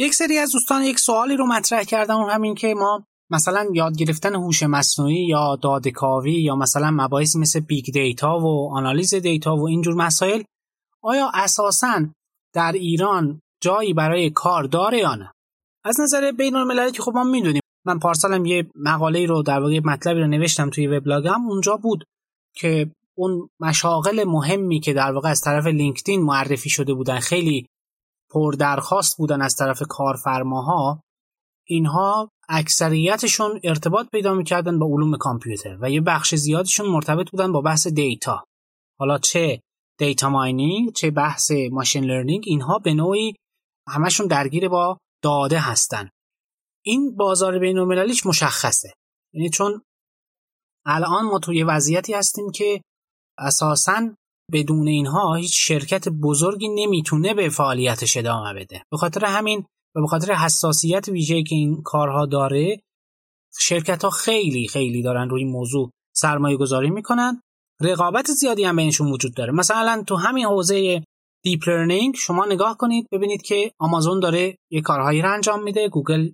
یک سری از دوستان یک سوالی رو مطرح کردن اون همین که ما مثلا یاد گرفتن هوش مصنوعی یا دادکاوی یا مثلا مباحثی مثل big data و آنالیز data و اینجور مسائل آیا اساسا در ایران جایی برای کار داره یا نه؟ از نظر بین المللی که خب ما می‌دونیم من پارسالم یه مقاله رو در واقع مطلبی رو نوشتم توی وبلاگم اونجا بود که اون مشاغل مهمی که در واقع از طرف LinkedIn معرفی شده بودن خیلی پر درخواست بودن از طرف کارفرماها اینها اکثریتشون ارتباط پیدا می‌کردن با علوم کامپیوتر و یه بخش زیادشون مرتبط بودن با بحث data. حالا چه data mining چه بحث machine learning اینها به نوعی همشون درگیر با داده هستن. این بازار بین المللیش مشخصه. یعنی چون الان ما توی وضعیتی هستیم که اساسا بدون اینها هیچ شرکت بزرگی نمی‌تونه به فعالیتش ادامه بده. به خاطر همین و به خاطر حساسیت ویژه که این کارها داره شرکت ها خیلی خیلی دارن روی موضوع سرمایه گذاری می‌کنن. رقابت زیادی هم بینشون وجود داره. مثلا تو همین حوزه deep learning شما نگاه کنید ببینید که آمازون داره یه کارهایی رو انجام میده. گوگل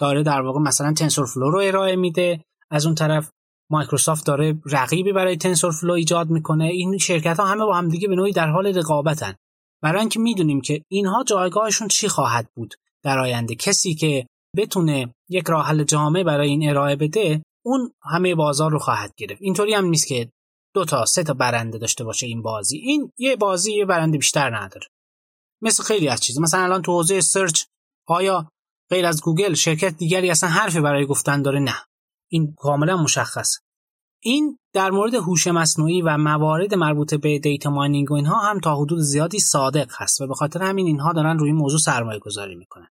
داره در واقع مثلا TensorFlow رو ارائه میده. از اون طرف مایکروسافت داره رقیبی برای TensorFlow ایجاد می‌کنه. این شرکت ها همه با هم دیگه به نوعی در حال رقابتن. برای اینکه می‌دونیم که اینها جایگاهشون چی خواهد بود در آینده. کسی که بتونه یک راه حل جامع برای این ارائه بده اون همه بازار رو خواهد گرفت. اینطوری هم نیست که دو تا سه تا برنده داشته باشه این بازی. این یه بازی یه برنده بیشتر نداره. مثل خیلی از چیز مثلا الان تو حوزه search آیا غیر از گوگل شرکت دیگری اصلا حرفی برای گفتن داره؟ نه. این کاملا مشخص این در مورد هوش مصنوعی و موارد مربوط به data mining و اینها هم تا حدود زیادی صادق هست و به خاطر همین اینها دارن روی موضوع سرمایه گذاری می‌کنن.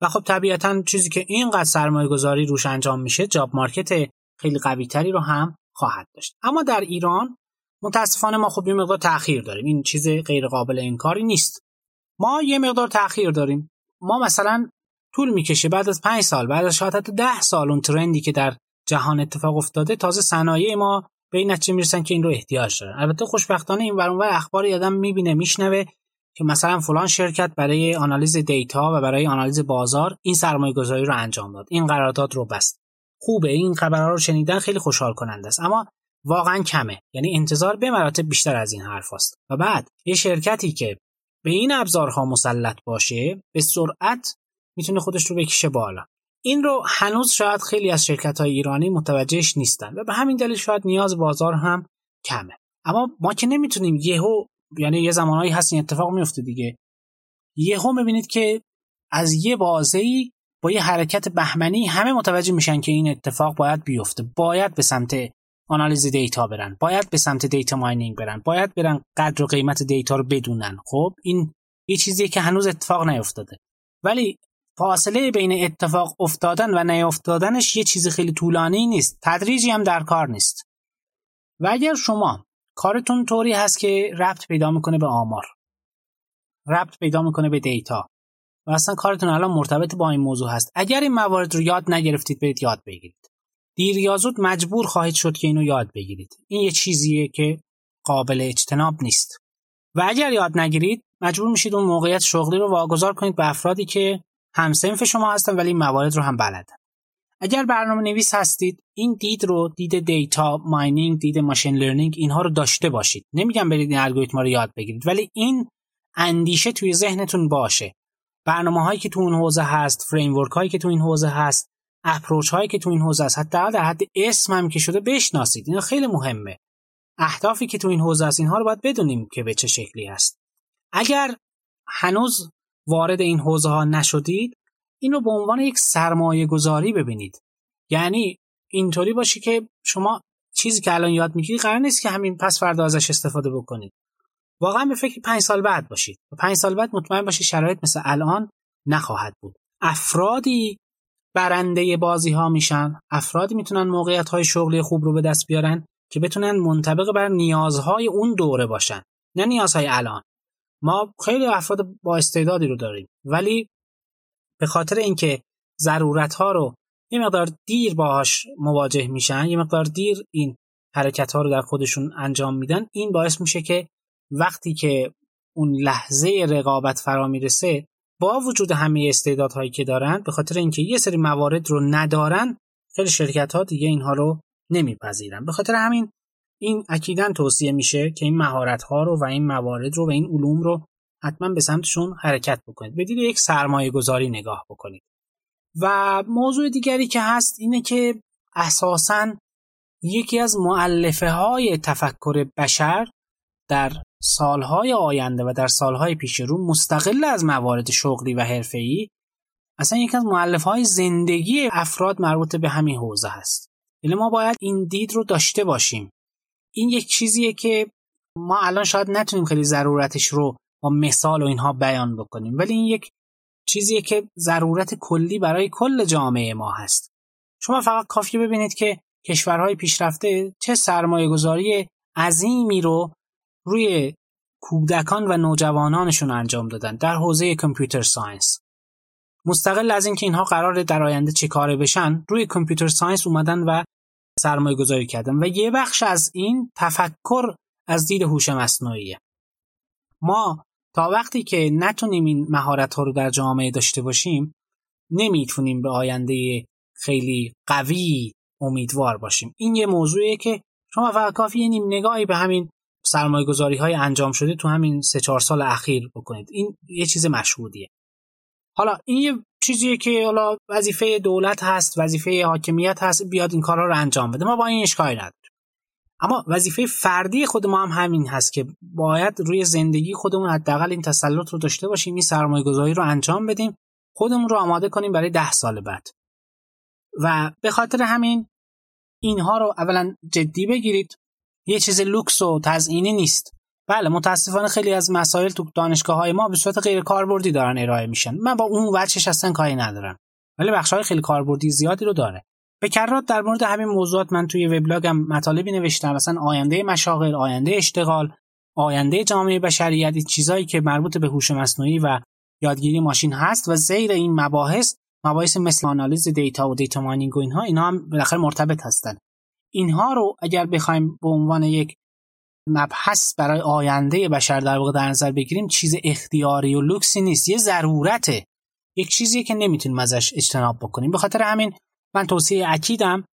و خب طبیعتا چیزی که اینقدر سرمایه گذاری روش انجام میشه job market خیلی قوی تری رو هم خواهد داشت. اما در ایران متاسفانه ما خب یه مقدار تاخیر داریم. این چیز غیر قابل انکاری نیست. ما یه مقدار تاخیر داریم. ما مثلا طول می‌کشه بعد از پنج سال بعد از شاید حتی ده سال اون ترندی که در جهان اتفاق افتاده تازه صنایع ما به این نتیجه می‌رسن که این رو احتیاج دارن. البته خوشبختانه این ور اخبار آدم می‌بینه میشنوه که مثلا فلان شرکت برای آنالیز دیتا و برای آنالیز بازار این سرمایه گذاری رو انجام داد. این قرارداد رو بست. خوبه این خبرها رو شنیدن خیلی خوشحال کننده است. اما واقعا کمه. یعنی انتظار به مراتب بیشتر از این حرف است. و بعد یه شرکتی که به این ابزارها مسلط باشه به سرعت می‌تونه خودش رو بکشه بالا. این رو هنوز شاید خیلی از شرکت های ایرانی متوجهش نیستن و به همین دلیل شاید نیاز بازار هم کمه. اما ما که نمی‌تونیم یهو یعنی یه زمانهایی هست این اتفاق میفته دیگه یهو می‌بینید که از یه بازی با یه حرکت بهمنی همه متوجه میشن که این اتفاق باید بیفته. باید به سمت آنالیز data برن باید به سمت data mining برن باید برن قدر و قیمت data رو بدونن. خب این یه چیزیه که هنوز اتفاق نیفتاده. ولی فاصله بین اتفاق افتادن و نیافتادنش یه چیز خیلی طولانی نیست. تدریجی هم در کار نیست. و اگر شما کارتون طوری هست که ربط پیدا می‌کنه به آمار ربط پیدا می‌کنه به دیتا و اصلا کارتون الان مرتبط با این موضوع هست اگر این موارد رو یاد نگرفتید برید یاد بگیرید. دیر یا زود مجبور خواهید شد که اینو یاد بگیرید. این یه چیزیه که قابل اجتناب نیست. و اگر یاد نگیرید مجبور میشید اون موقعیت شغلی رو واگذار کنید به افرادی که هم‌صنف شما هستن ولی موارد رو هم بلدن اگر برنامه نویس هستید این دید رو دید data mining دید machine learning اینها رو داشته باشید. نمیگم برید این الگوریتم رو یاد بگیرید ولی این اندیشه توی ذهنتون باشه. برنامه هایی که تو اون حوزه هست فریم هایی که تو این حوزه هست approach هایی که تو این حوزه هست حتی در حد اسم هم که شده بشناسید. اینا خیلی مهمه. اهدافی که تو این حوزه هست اینها رو باید بدونیم که به چه شکلی هست. اگر هنوز وارد این حوزه ها نشدید این رو به عنوان یک سرمایه گذاری ببینید. یعنی اینطوری باشه که شما چیزی که الان یاد می‌گیرید قرار نیست که همین پس فردا ازش استفاده بکنید. واقعا به فکر پنج سال بعد باشید. و پنج سال بعد مطمئن باشید شرایط مثل الان نخواهد بود. افرادی برنده بازی ها میشن. افرادی می‌تونن موقعیت های شغلی خوب رو به دست بیارن که بتونن منطبق بر نیازهای اون دوره باشن. نه نیازهای الان. ما خیلی افراد با استعدادی رو داریم. ولی به خاطر اینکه ضرورت ها رو یه مقدار دیر باهاش مواجه میشن یه مقدار دیر این حرکت ها رو در خودشون انجام میدن این باعث میشه که وقتی که اون لحظه رقابت فرا می‌رسه با وجود همه استعدادهایی که دارن به خاطر اینکه یه سری موارد رو ندارن خیلی شرکت ها دیگه اینها رو نمیپذیرن. به خاطر همین این اکیدا توصیه میشه که این مهارت ها رو و این موارد رو و این علوم رو حتما به سمتشون حرکت بکنید. بدید یک سرمایه گذاری نگاه بکنید. و موضوع دیگری که هست اینه که اساسا یکی از معلفه های تفکر بشر در سالهای آینده و در سالهای پیش رو مستقل از موارد شغلی و حرفه‌ای اصلا یکی از مؤلفه های زندگی افراد مربوط به همین حوزه هست. یعنی ما باید این دید رو داشته باشیم. این یک چیزیه که ما الان شاید نتونیم خیلی ضرورتش رو با مثال و اینها بیان بکنیم. ولی این یک چیزیه که ضرورت کلی برای کل جامعه ما هست. شما فقط کافی ببینید که کشورهای پیشرفته چه سرمایه گذاری عظیمی رو روی کودکان و نوجوانانشون انجام دادن در حوزه computer science. مستقل از اینکه اینها قرار در آینده چه کاره بشن روی computer science اومدن و سرمایه گذاری کردن و یه بخش از این تفکر از دید هوش مصنوعیه. ما تا وقتی که نتونیم این مهارت ها رو در جامعه داشته باشیم نمی‌تونیم به آینده خیلی قوی امیدوار باشیم. این یه موضوعیه که شما فقط کافی نیم نگاهی به همین سرمایه گذاری های انجام شده تو همین سه چهار سال اخیر بکنید. این یه چیز مشهودیه. حالا این یه چیزیه که حالا وظیفه دولت هست وظیفه حاکمیت هست بیاد این کارا رو انجام بده. ما با این اشکالی نداریم. اما وظیفه فردی خود ما هم همین هست که باید روی زندگی خودمون حداقل این تسلط رو داشته باشیم این سرمایه گذاری رو انجام بدیم خودمون رو آماده کنیم برای ده سال بعد. و به خاطر همین اینها رو اولا جدی بگیرید. یه چیز لوکس و تزئینی نیست. بله متاسفانه خیلی از مسائل تو دانشگاه های ما به صورت غیر کاربردی دارن ارائه میشن. من با اون وجهش اصلا کاری ندارم. ولی بخش های خیلی کاربردی زیادی رو داره. به کرات در مورد همین موضوعات من توی وبلاگم مطالبی نوشتم. مثلا آینده مشاغل آینده اشتغال آینده جامعه بشریت این چیزایی که مربوط به هوش مصنوعی و یادگیری ماشین هست و زیر این مباحث مباحث مثل آنالیز دیتا و دیتا ماینینگ و اینها اینها هم بالاخره مرتبط هستن. اینها رو اگر بخوایم به عنوان یک مبحث برای آینده بشر در واقع در نظر بگیریم چیز اختیاری و لوکسی نیست یه ضرورته. یک چیزی که نمی‌تونیم ازش اجتناب بکنیم. به خاطر همین من توصیه اکیدم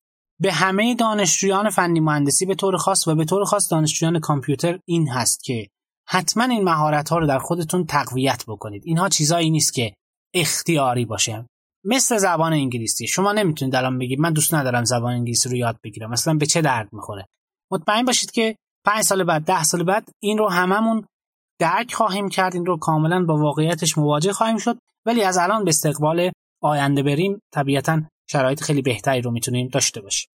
به همه دانشجویان فنی مهندسی به طور خاص و به طور خاص دانشجویان کامپیوتر این هست که حتما این مهارت ها رو در خودتون تقویت بکنید. اینها چیزایی نیست که اختیاری باشه. مثل زبان انگلیسی. شما نمی‌تونید الان بگید من دوست ندارم زبان انگلیسی رو یاد بگیرم. مثلا به چه درد می‌خوره؟ مطمئن باشید که پنج سال بعد ده سال بعد این رو هممون درک خواهیم کرد این رو کاملا با واقعیتش مواجه خواهیم شد. ولی از الان به استقبال آینده بریم طبیعتا شرایط خیلی بهتری رو می‌تونیم داشته باشیم.